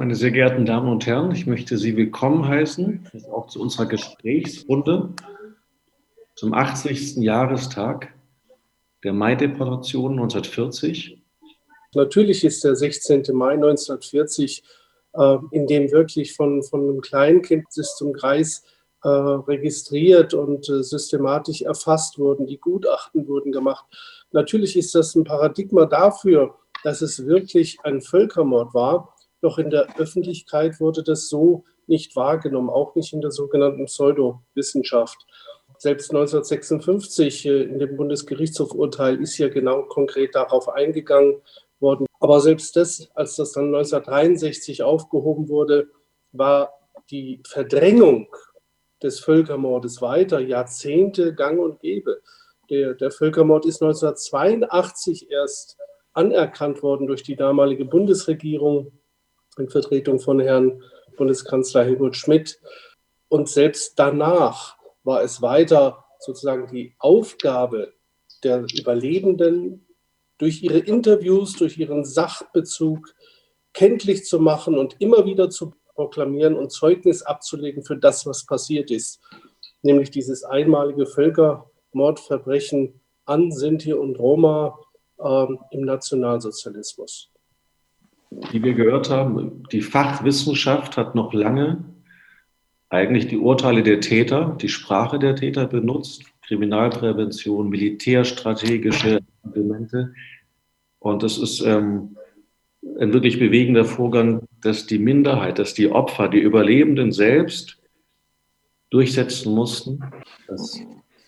meine sehr geehrten Damen und Herren, ich möchte Sie willkommen heißen, auch zu unserer Gesprächsrunde zum 80. Jahrestag der Mai-Deportation 1940. Natürlich ist der 16. Mai 1940, äh, in dem wirklich von, von einem Kleinkind bis zum Kreis äh, registriert und äh, systematisch erfasst wurden, die Gutachten wurden gemacht. Natürlich ist das ein Paradigma dafür, dass es wirklich ein Völkermord war, doch in der Öffentlichkeit wurde das so nicht wahrgenommen, auch nicht in der sogenannten Pseudowissenschaft. Selbst 1956 äh, in dem Bundesgerichtshofurteil ist ja genau konkret darauf eingegangen worden. Aber selbst das, als das dann 1963 aufgehoben wurde, war die Verdrängung des Völkermordes weiter, Jahrzehnte gang und gäbe. Der, der Völkermord ist 1982 erst anerkannt worden durch die damalige Bundesregierung in Vertretung von Herrn Bundeskanzler Helmut Schmidt. Und selbst danach war es weiter sozusagen die Aufgabe der Überlebenden, durch ihre Interviews, durch ihren Sachbezug kenntlich zu machen und immer wieder zu proklamieren und Zeugnis abzulegen für das, was passiert ist, nämlich dieses einmalige Völkermordverbrechen an Sinti und Roma ähm, im Nationalsozialismus. Wie wir gehört haben, die Fachwissenschaft hat noch lange eigentlich die Urteile der Täter, die Sprache der Täter benutzt, Kriminalprävention, militärstrategische Argumente. Und das ist ähm, ein wirklich bewegender Vorgang, dass die Minderheit, dass die Opfer, die Überlebenden selbst durchsetzen mussten, dass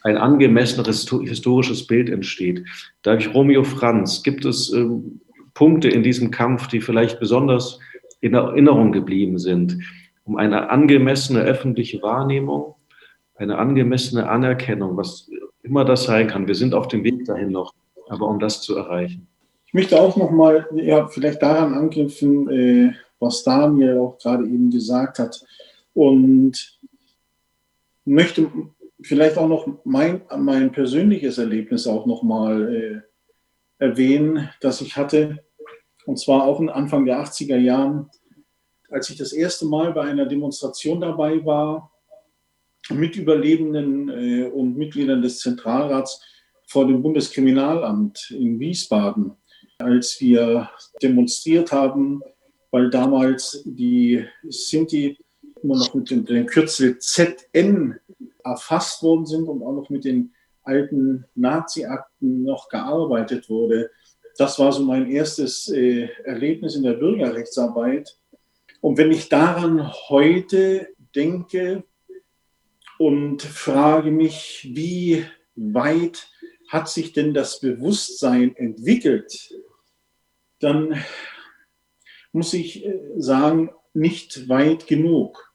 ein angemessenes historisches Bild entsteht. Da habe ich Romeo Franz. Gibt es ähm, Punkte in diesem Kampf, die vielleicht besonders in Erinnerung geblieben sind, um eine angemessene öffentliche Wahrnehmung, eine angemessene Anerkennung, was immer das sein kann. Wir sind auf dem Weg dahin noch, aber um das zu erreichen. Ich möchte auch noch mal ja, vielleicht daran anknüpfen, äh, was Daniel auch gerade eben gesagt hat und möchte vielleicht auch noch mein, mein persönliches Erlebnis auch noch mal äh, erwähnen, das ich hatte, und zwar auch Anfang der 80er Jahren, als ich das erste Mal bei einer Demonstration dabei war, mit Überlebenden äh, und Mitgliedern des Zentralrats vor dem Bundeskriminalamt in Wiesbaden, als wir demonstriert haben, weil damals die Sinti immer noch mit dem Kürzel ZN erfasst worden sind und auch noch mit den alten Nazi-Akten noch gearbeitet wurde. Das war so mein erstes äh, Erlebnis in der Bürgerrechtsarbeit. Und wenn ich daran heute denke und frage mich, wie weit hat sich denn das Bewusstsein entwickelt, dann muss ich äh, sagen, nicht weit genug.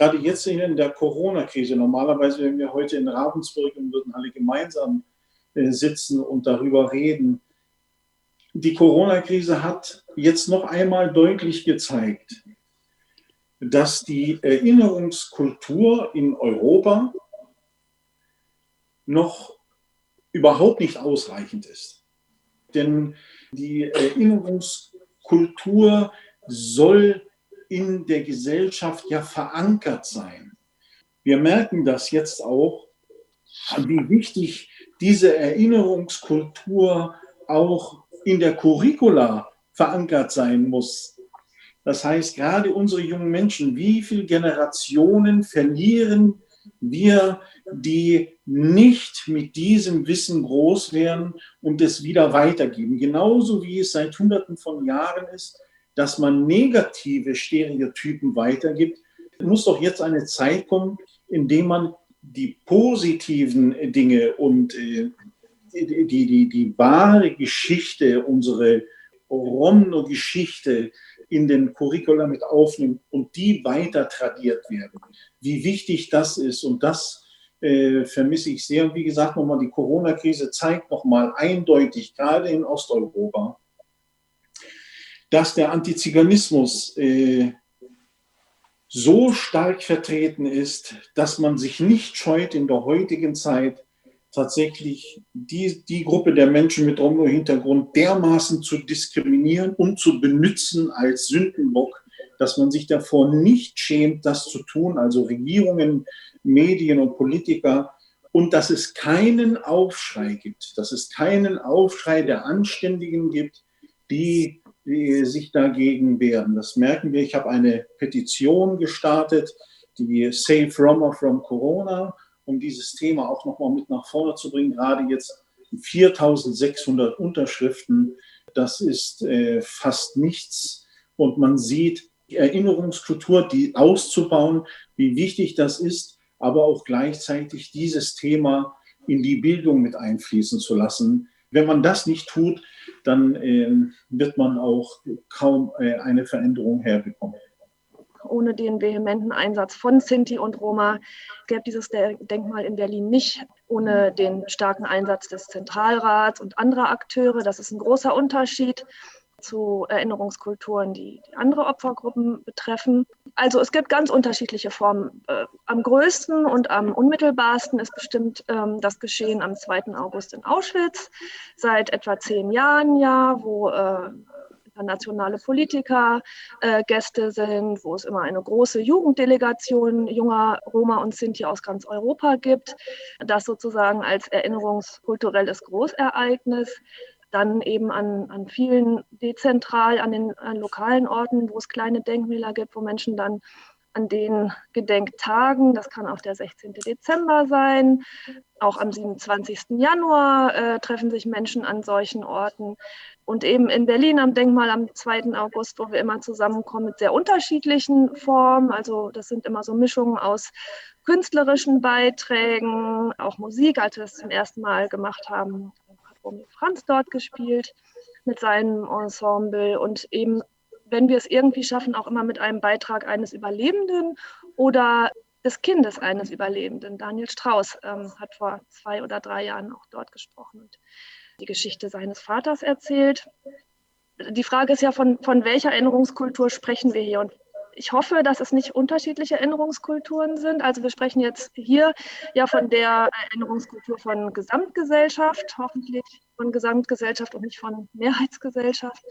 Gerade jetzt in der Corona-Krise, normalerweise, wenn wir heute in Ravensburg und würden alle gemeinsam äh, sitzen und darüber reden, die Corona-Krise hat jetzt noch einmal deutlich gezeigt, dass die Erinnerungskultur in Europa noch überhaupt nicht ausreichend ist. Denn die Erinnerungskultur soll in der Gesellschaft ja verankert sein. Wir merken das jetzt auch, wie wichtig diese Erinnerungskultur auch in der Curricula verankert sein muss. Das heißt, gerade unsere jungen Menschen, wie viele Generationen verlieren wir, die nicht mit diesem Wissen groß werden und es wieder weitergeben. Genauso wie es seit Hunderten von Jahren ist, dass man negative Stereotypen weitergibt, muss doch jetzt eine Zeit kommen, in der man die positiven Dinge und äh, die, die, die, die wahre Geschichte, unsere Romno-Geschichte in den Curricula mit aufnimmt und die weiter tradiert werden. Wie wichtig das ist und das äh, vermisse ich sehr. Und wie gesagt, nochmal die Corona-Krise zeigt nochmal eindeutig, gerade in Osteuropa, dass der Antiziganismus äh, so stark vertreten ist, dass man sich nicht scheut, in der heutigen Zeit tatsächlich die, die Gruppe der Menschen mit Romno-Hintergrund dermaßen zu diskriminieren und zu benutzen als Sündenbock dass man sich davor nicht schämt, das zu tun, also Regierungen, Medien und Politiker, und dass es keinen Aufschrei gibt, dass es keinen Aufschrei der Anständigen gibt, die, sich dagegen wehren. Das merken wir. Ich habe eine Petition gestartet, die Save Roma from Corona, um dieses Thema auch nochmal mit nach vorne zu bringen. Gerade jetzt 4600 Unterschriften. Das ist äh, fast nichts. Und man sieht, die Erinnerungskultur, die auszubauen, wie wichtig das ist, aber auch gleichzeitig dieses Thema in die Bildung mit einfließen zu lassen. Wenn man das nicht tut, dann äh, wird man auch kaum äh, eine Veränderung herbekommen ohne den vehementen Einsatz von Sinti und Roma gäbe dieses Denkmal in Berlin nicht, ohne den starken Einsatz des Zentralrats und anderer Akteure. Das ist ein großer Unterschied zu Erinnerungskulturen, die, die andere Opfergruppen betreffen. Also es gibt ganz unterschiedliche Formen. Äh, am größten und am unmittelbarsten ist bestimmt ähm, das Geschehen am 2. August in Auschwitz, seit etwa zehn Jahren ja, wo äh, internationale Politiker äh, Gäste sind, wo es immer eine große Jugenddelegation junger Roma und Sinti aus ganz Europa gibt. Das sozusagen als erinnerungskulturelles Großereignis dann eben an, an vielen dezentral, an den an lokalen Orten, wo es kleine Denkmäler gibt, wo Menschen dann an den Gedenktagen, das kann auch der 16. Dezember sein, auch am 27. Januar äh, treffen sich Menschen an solchen Orten. Und eben in Berlin am Denkmal am 2. August, wo wir immer zusammenkommen mit sehr unterschiedlichen Formen. Also das sind immer so Mischungen aus künstlerischen Beiträgen, auch Musik, als wir es zum ersten Mal gemacht haben, Romy Franz dort gespielt mit seinem Ensemble und eben wenn wir es irgendwie schaffen, auch immer mit einem Beitrag eines Überlebenden oder des Kindes eines Überlebenden. Daniel Strauß ähm, hat vor zwei oder drei Jahren auch dort gesprochen und die Geschichte seines Vaters erzählt. Die Frage ist ja, von, von welcher Erinnerungskultur sprechen wir hier? Und ich hoffe, dass es nicht unterschiedliche Erinnerungskulturen sind. Also wir sprechen jetzt hier ja von der Erinnerungskultur von Gesamtgesellschaft, hoffentlich von Gesamtgesellschaft und nicht von Mehrheitsgesellschaft.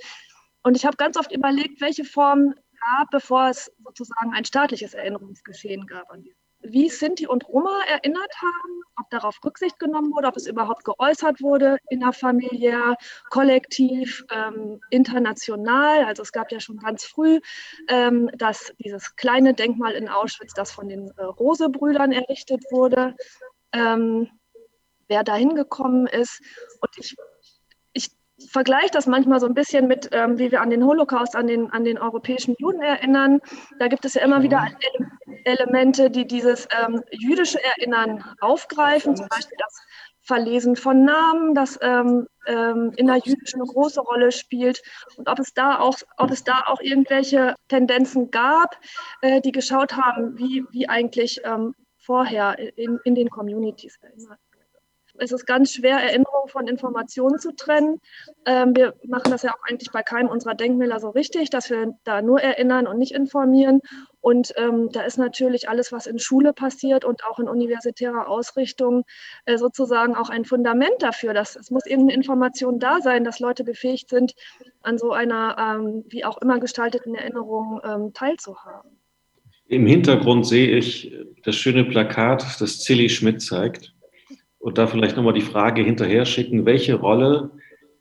Und ich habe ganz oft überlegt, welche Form gab, bevor es sozusagen ein staatliches Erinnerungsgeschehen gab. Wie Sinti und Roma erinnert haben, ob darauf Rücksicht genommen wurde, ob es überhaupt geäußert wurde, innerfamiliär, kollektiv, ähm, international. Also es gab ja schon ganz früh ähm, dass dieses kleine Denkmal in Auschwitz, das von den äh, Rose-Brüdern errichtet wurde. Ähm, wer da hingekommen ist. Und ich vergleiche das manchmal so ein bisschen mit, ähm, wie wir an den Holocaust, an den, an den europäischen Juden erinnern. Da gibt es ja immer wieder Ele Elemente, die dieses ähm, jüdische Erinnern aufgreifen, zum Beispiel das Verlesen von Namen, das ähm, ähm, in der Jüdischen eine große Rolle spielt und ob es da auch, ob es da auch irgendwelche Tendenzen gab, äh, die geschaut haben, wie, wie eigentlich ähm, vorher in, in den Communities erinnert es ist ganz schwer, Erinnerung von Informationen zu trennen. Ähm, wir machen das ja auch eigentlich bei keinem unserer Denkmäler so richtig, dass wir da nur erinnern und nicht informieren. Und ähm, da ist natürlich alles, was in Schule passiert und auch in universitärer Ausrichtung, äh, sozusagen auch ein Fundament dafür. Dass, es muss irgendeine Information da sein, dass Leute befähigt sind, an so einer ähm, wie auch immer gestalteten Erinnerung ähm, teilzuhaben. Im Hintergrund sehe ich das schöne Plakat, das Zilli Schmidt zeigt. Und da vielleicht nochmal die Frage hinterher schicken, welche Rolle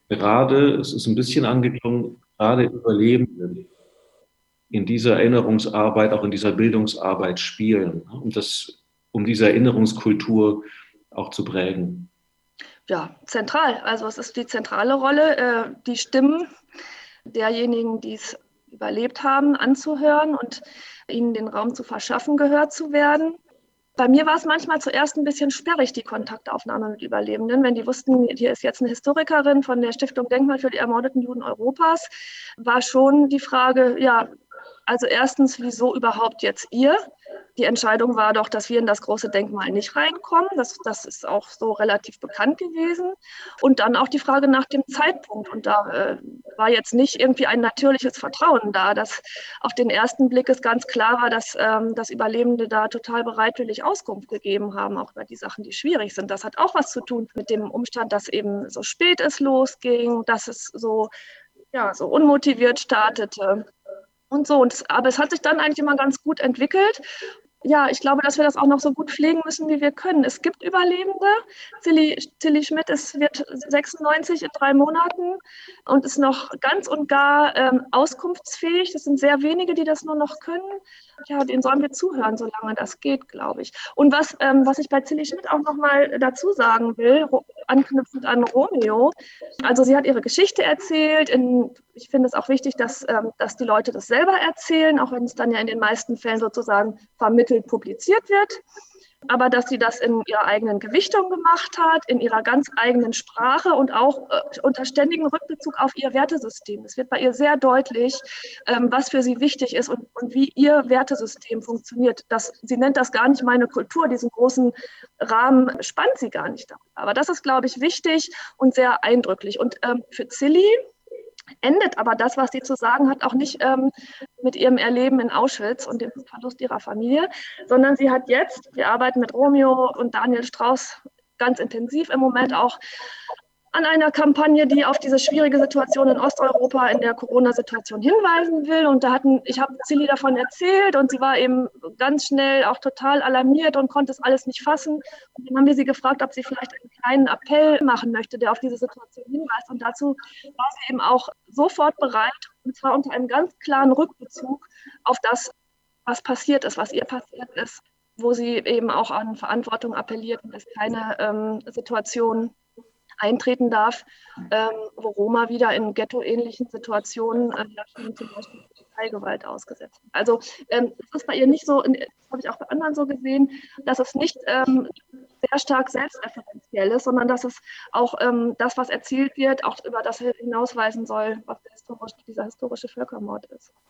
gerade, es ist ein bisschen angeklungen, gerade Überlebenden in dieser Erinnerungsarbeit, auch in dieser Bildungsarbeit spielen, ne, um, das, um diese Erinnerungskultur auch zu prägen. Ja, zentral. Also es ist die zentrale Rolle, äh, die Stimmen derjenigen, die es überlebt haben, anzuhören und ihnen den Raum zu verschaffen, gehört zu werden. Bei mir war es manchmal zuerst ein bisschen sperrig, die Kontaktaufnahme mit Überlebenden. Wenn die wussten, hier ist jetzt eine Historikerin von der Stiftung Denkmal für die ermordeten Juden Europas, war schon die Frage, ja, also erstens, wieso überhaupt jetzt ihr? Die Entscheidung war doch, dass wir in das große Denkmal nicht reinkommen. Das, das ist auch so relativ bekannt gewesen. Und dann auch die Frage nach dem Zeitpunkt. Und da äh, war jetzt nicht irgendwie ein natürliches Vertrauen da, dass auf den ersten Blick es ganz klar war, dass, ähm, dass Überlebende da total bereitwillig Auskunft gegeben haben, auch über die Sachen, die schwierig sind. Das hat auch was zu tun mit dem Umstand, dass eben so spät es losging, dass es so, ja, so unmotiviert startete. Und so. Und, aber es hat sich dann eigentlich immer ganz gut entwickelt ja, ich glaube, dass wir das auch noch so gut pflegen müssen, wie wir können. Es gibt Überlebende. Tilly, Tilly Schmidt ist, wird 96 in drei Monaten und ist noch ganz und gar ähm, auskunftsfähig. Das sind sehr wenige, die das nur noch können. Ja, denen sollen wir zuhören, solange das geht, glaube ich. Und was, ähm, was ich bei Tilly Schmidt auch noch mal dazu sagen will, anknüpfend an Romeo, also sie hat ihre Geschichte erzählt. In, ich finde es auch wichtig, dass, ähm, dass die Leute das selber erzählen, auch wenn es dann ja in den meisten Fällen sozusagen vermittelt publiziert wird aber dass sie das in ihrer eigenen Gewichtung gemacht hat, in ihrer ganz eigenen Sprache und auch äh, unter ständigem Rückbezug auf ihr Wertesystem. Es wird bei ihr sehr deutlich, ähm, was für sie wichtig ist und, und wie ihr Wertesystem funktioniert. Das, sie nennt das gar nicht meine Kultur, diesen großen Rahmen spannt sie gar nicht. Darüber. Aber das ist, glaube ich, wichtig und sehr eindrücklich. Und ähm, für Zilli, endet. Aber das, was sie zu sagen hat, auch nicht ähm, mit ihrem Erleben in Auschwitz und dem Verlust ihrer Familie, sondern sie hat jetzt, wir arbeiten mit Romeo und Daniel Strauß ganz intensiv im Moment auch an einer Kampagne, die auf diese schwierige Situation in Osteuropa in der Corona-Situation hinweisen will. Und da hatten, ich habe Silly davon erzählt und sie war eben ganz schnell auch total alarmiert und konnte es alles nicht fassen. Und dann haben wir sie gefragt, ob sie vielleicht einen kleinen Appell machen möchte, der auf diese Situation hinweist. Und dazu war sie eben auch sofort bereit, und zwar unter einem ganz klaren Rückbezug auf das, was passiert ist, was ihr passiert ist, wo sie eben auch an Verantwortung appelliert und es keine ähm, Situation eintreten darf, ähm, wo Roma wieder in ghetto-ähnlichen Situationen äh, zum Beispiel Teilgewalt ausgesetzt. Also ähm, es ist bei ihr nicht so, das habe ich auch bei anderen so gesehen, dass es nicht ähm, sehr stark selbstreferenziell ist, sondern dass es auch ähm, das, was erzielt wird, auch über das hinausweisen soll, was historisch, dieser historische Völkermord ist.